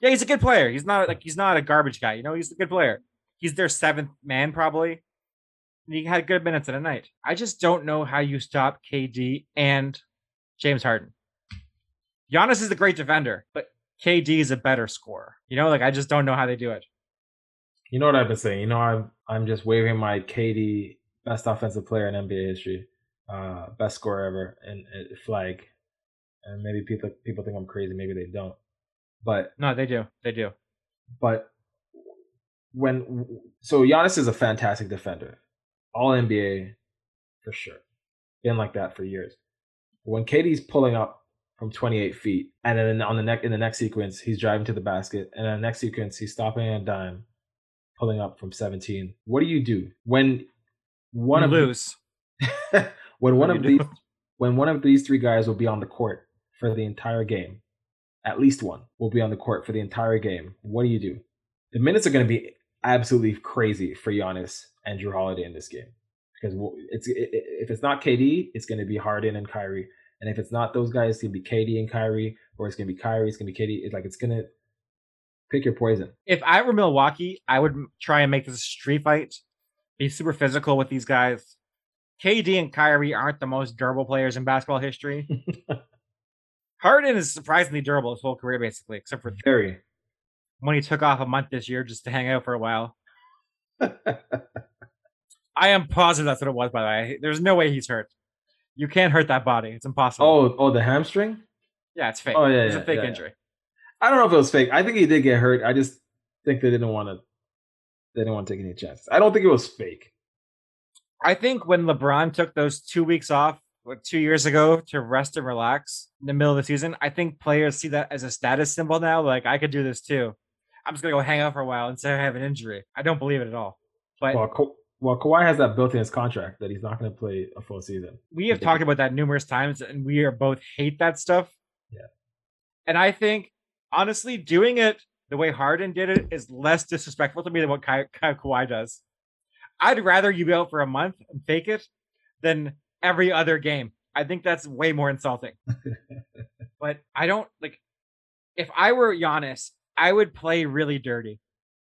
Yeah, he's a good player. He's not like he's not a garbage guy, you know, he's a good player. He's their seventh man probably. And he had good minutes in a night. I just don't know how you stop KD and James Harden. Giannis is a great defender, but KD is a better scorer. You know, like I just don't know how they do it. You know what I've been saying? You know, I'm I'm just waving my KD best offensive player in NBA history, uh, best scorer ever, and, and flag. And maybe people people think I'm crazy. Maybe they don't. But No, they do. They do. but when so Giannis is a fantastic defender, all NBA for sure, been like that for years. When KD's pulling up from 28 feet, and then on the neck in the next sequence he's driving to the basket, and in the next sequence he's stopping on a dime, pulling up from 17. What do you do when one You of lose. <laughs> when one of these when one of these three guys will be on the court for the entire game, at least one will be on the court for the entire game. What do you do? The minutes are going to be absolutely crazy for Giannis and Jrue Holiday in this game because it's it, if it's not KD, it's going to be Harden and Kyrie, and if it's not those guys, it's going to be KD and Kyrie, or it's going to be Kyrie, it's going to be KD. It's like it's going to pick your poison. if I were Milwaukee, I would try and make this a street fight, be super physical with these guys. KD and Kyrie aren't the most durable players in basketball history. <laughs> Harden is surprisingly durable his whole career, basically, except for Very. When he took off a month this year just to hang out for a while. I am positive that's what it was, by the way. There's no way he's hurt. You can't hurt that body. It's impossible. oh, oh, the hamstring. yeah, it's fake. oh, yeah, it's yeah, a fake yeah, injury. I don't know if it was fake. I think he did get hurt. I just think they didn't want to. They didn't want to take any chances. I don't think it was fake. I think when LeBron took those two weeks off what, two years ago to rest and relax in the middle of the season, I think players see that as a status symbol now. Like, I could do this too. I'm just going to go hang out for a while and say I have an injury. I don't believe it at all. But Well, Ka- well, Kawhi has that built in his contract that he's not going to play a full season. we have talked about that numerous times and we are both hate that stuff. Yeah. And I think, honestly, doing it the way Harden did it is less disrespectful to me than what Ka- Ka- Kawhi does. I'd rather you go out for a month and fake it than every other game. I think that's way more insulting. <laughs> but I don't like if I were Giannis, I would play really dirty.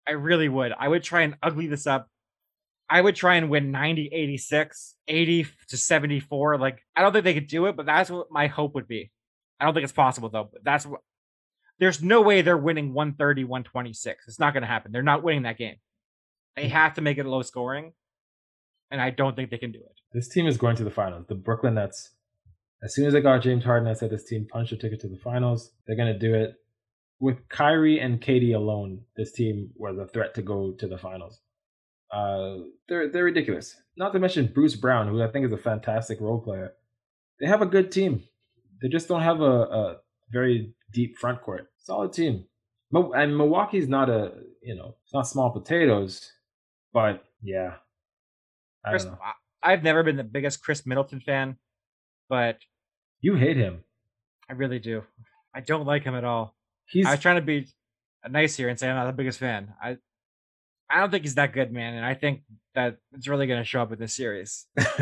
I really would. I would try and ugly this up. I would try and win 90 86, 80 to 74. Like, I don't think they could do it, but that's what my hope would be. I don't think it's possible, though. But that's what there's no way they're winning 130, 126. It's not going to happen. They're not winning that game. They hmm. have to make it low scoring, and I don't think they can do it. This team is going to the finals. The Brooklyn Nets. As soon as they got James Harden, I said this team punched a ticket to the finals. They're going to do it. With Kyrie and KD alone, this team was a threat to go to the finals. Uh, they're they're ridiculous. Not to mention Bruce Brown, who I think is a fantastic role player. They have a good team. They just don't have a, a very deep front court. Solid team. And Milwaukee's not a you know it's not small potatoes, but yeah, I Chris, don't know. I- I've never been the biggest Khris Middleton fan, but You hate him. I really do. I don't like him at all. He's I was trying to be nice here and say I'm not the biggest fan. I I don't think he's that good, man, and I think that it's really going to show up in this series. <laughs>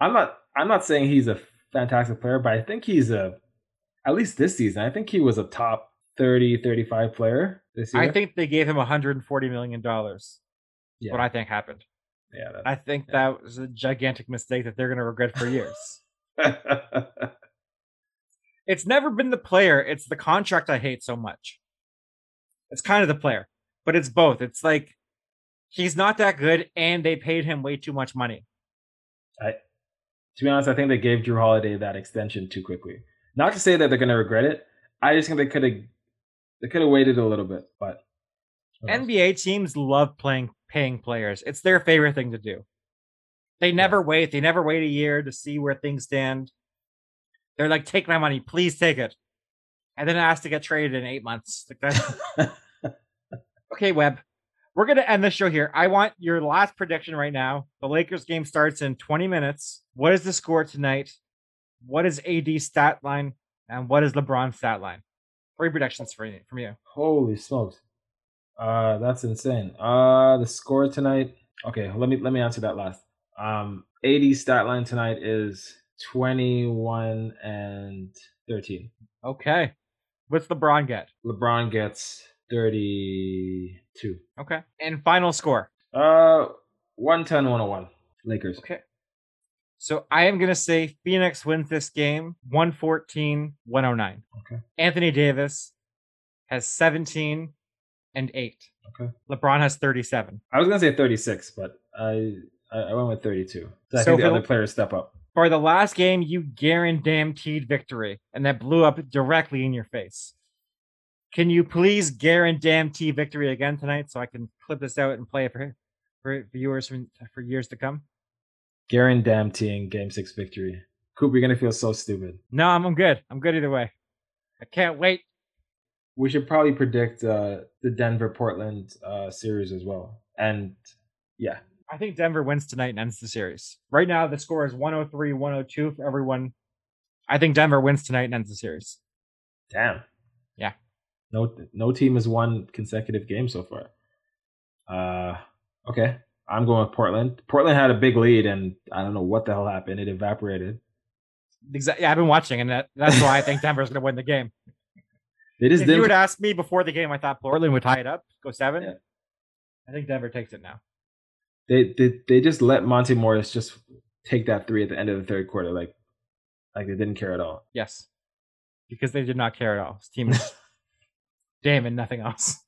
I'm not I'm not saying he's a fantastic player, but I think he's a at least this season. I think he was a top 30 35 player this year. I think they gave him 140 million dollars. yeah. What I think happened. yeah, I think that was a gigantic mistake that they're going to regret for years. <laughs> it's never been the player; it's the contract I hate so much. It's kind of the player, but it's both. It's like he's not that good, and they paid him way too much money. I, to be honest, I think they gave Jrue Holiday that extension too quickly. Not to say that they're going to regret it. I just think they could have they could have waited a little bit, but? NBA teams love playing paying players. It's their favorite thing to do. They never wait. They never wait a year to see where things stand. They're like, take my money, please take it. And then ask to get traded in eight months. <laughs> Okay, Webb. We're gonna end the show here. I want your last prediction right now. The Lakers game starts in 20 minutes. What is the score tonight? What is AD stat line? And what is LeBron stat line? Three predictions for you, from you. Holy smokes. Uh that's insane. Uh the score tonight. Okay, let me let me answer that last. Um AD stat line tonight is 21 and 13. Okay. What's LeBron get? LeBron gets 32. Okay. And final score. Uh 110 101 Lakers. Okay. So I am going to say Phoenix wins this game 114 109. Okay. Anthony Davis has 17 and 8. Okay. LeBron has 37. I was going to say 36, but I I went with 32. So I So think the other players step up. For the last game, you guaranteed victory, and that blew up directly in your face. Can you please guarantee victory again tonight so I can clip this out and play it for, for viewers for, for years to come? Guaranteeing game 6 victory. Coop, you're going to feel so stupid. No, I'm, I'm good. I'm good either way. I can't wait. We should probably predict uh, the Denver Portland uh, series as well. And yeah, I think Denver wins tonight and ends the series. Right now, the score is 103 102 for everyone. I think Denver wins tonight and ends the series. damn. Yeah. No no team has won consecutive games so far. Uh okay. I'm going with Portland. Portland had a big lead and I don't know what the hell happened. It evaporated. Exactly. Yeah, I've been watching, and that, that's why I think Denver's going to win the game. They just if you would ask me before the game, I thought Portland would tie it up, go seven. Yeah. I think Denver takes it now. They, they they just let Monte Morris just take that three at the end of the third quarter like like they didn't care at all. Yes, because they did not care at all. His team is <laughs> damn and nothing else.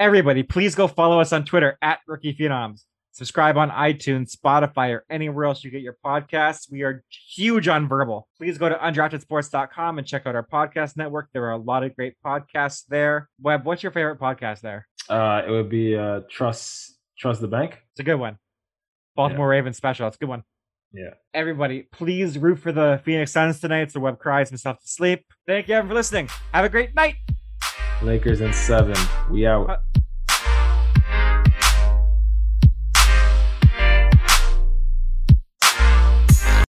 Everybody, please go follow us on Twitter at Rookie Phenoms. Subscribe on iTunes, Spotify, or anywhere else you get your podcasts. We are huge on verbal. Please go to undraftedsports.com and check out our podcast network. There are a lot of great podcasts there. Webb, what's your favorite podcast there? Uh it would be uh Trust Trust the Bank. It's a good one. Baltimore Ravens special. It's a good one. Yeah. Everybody, please root for the Phoenix Suns tonight so Webb cries himself to sleep. Thank you everyone for listening. Have a great night. Lakers in seven. We out. Uh,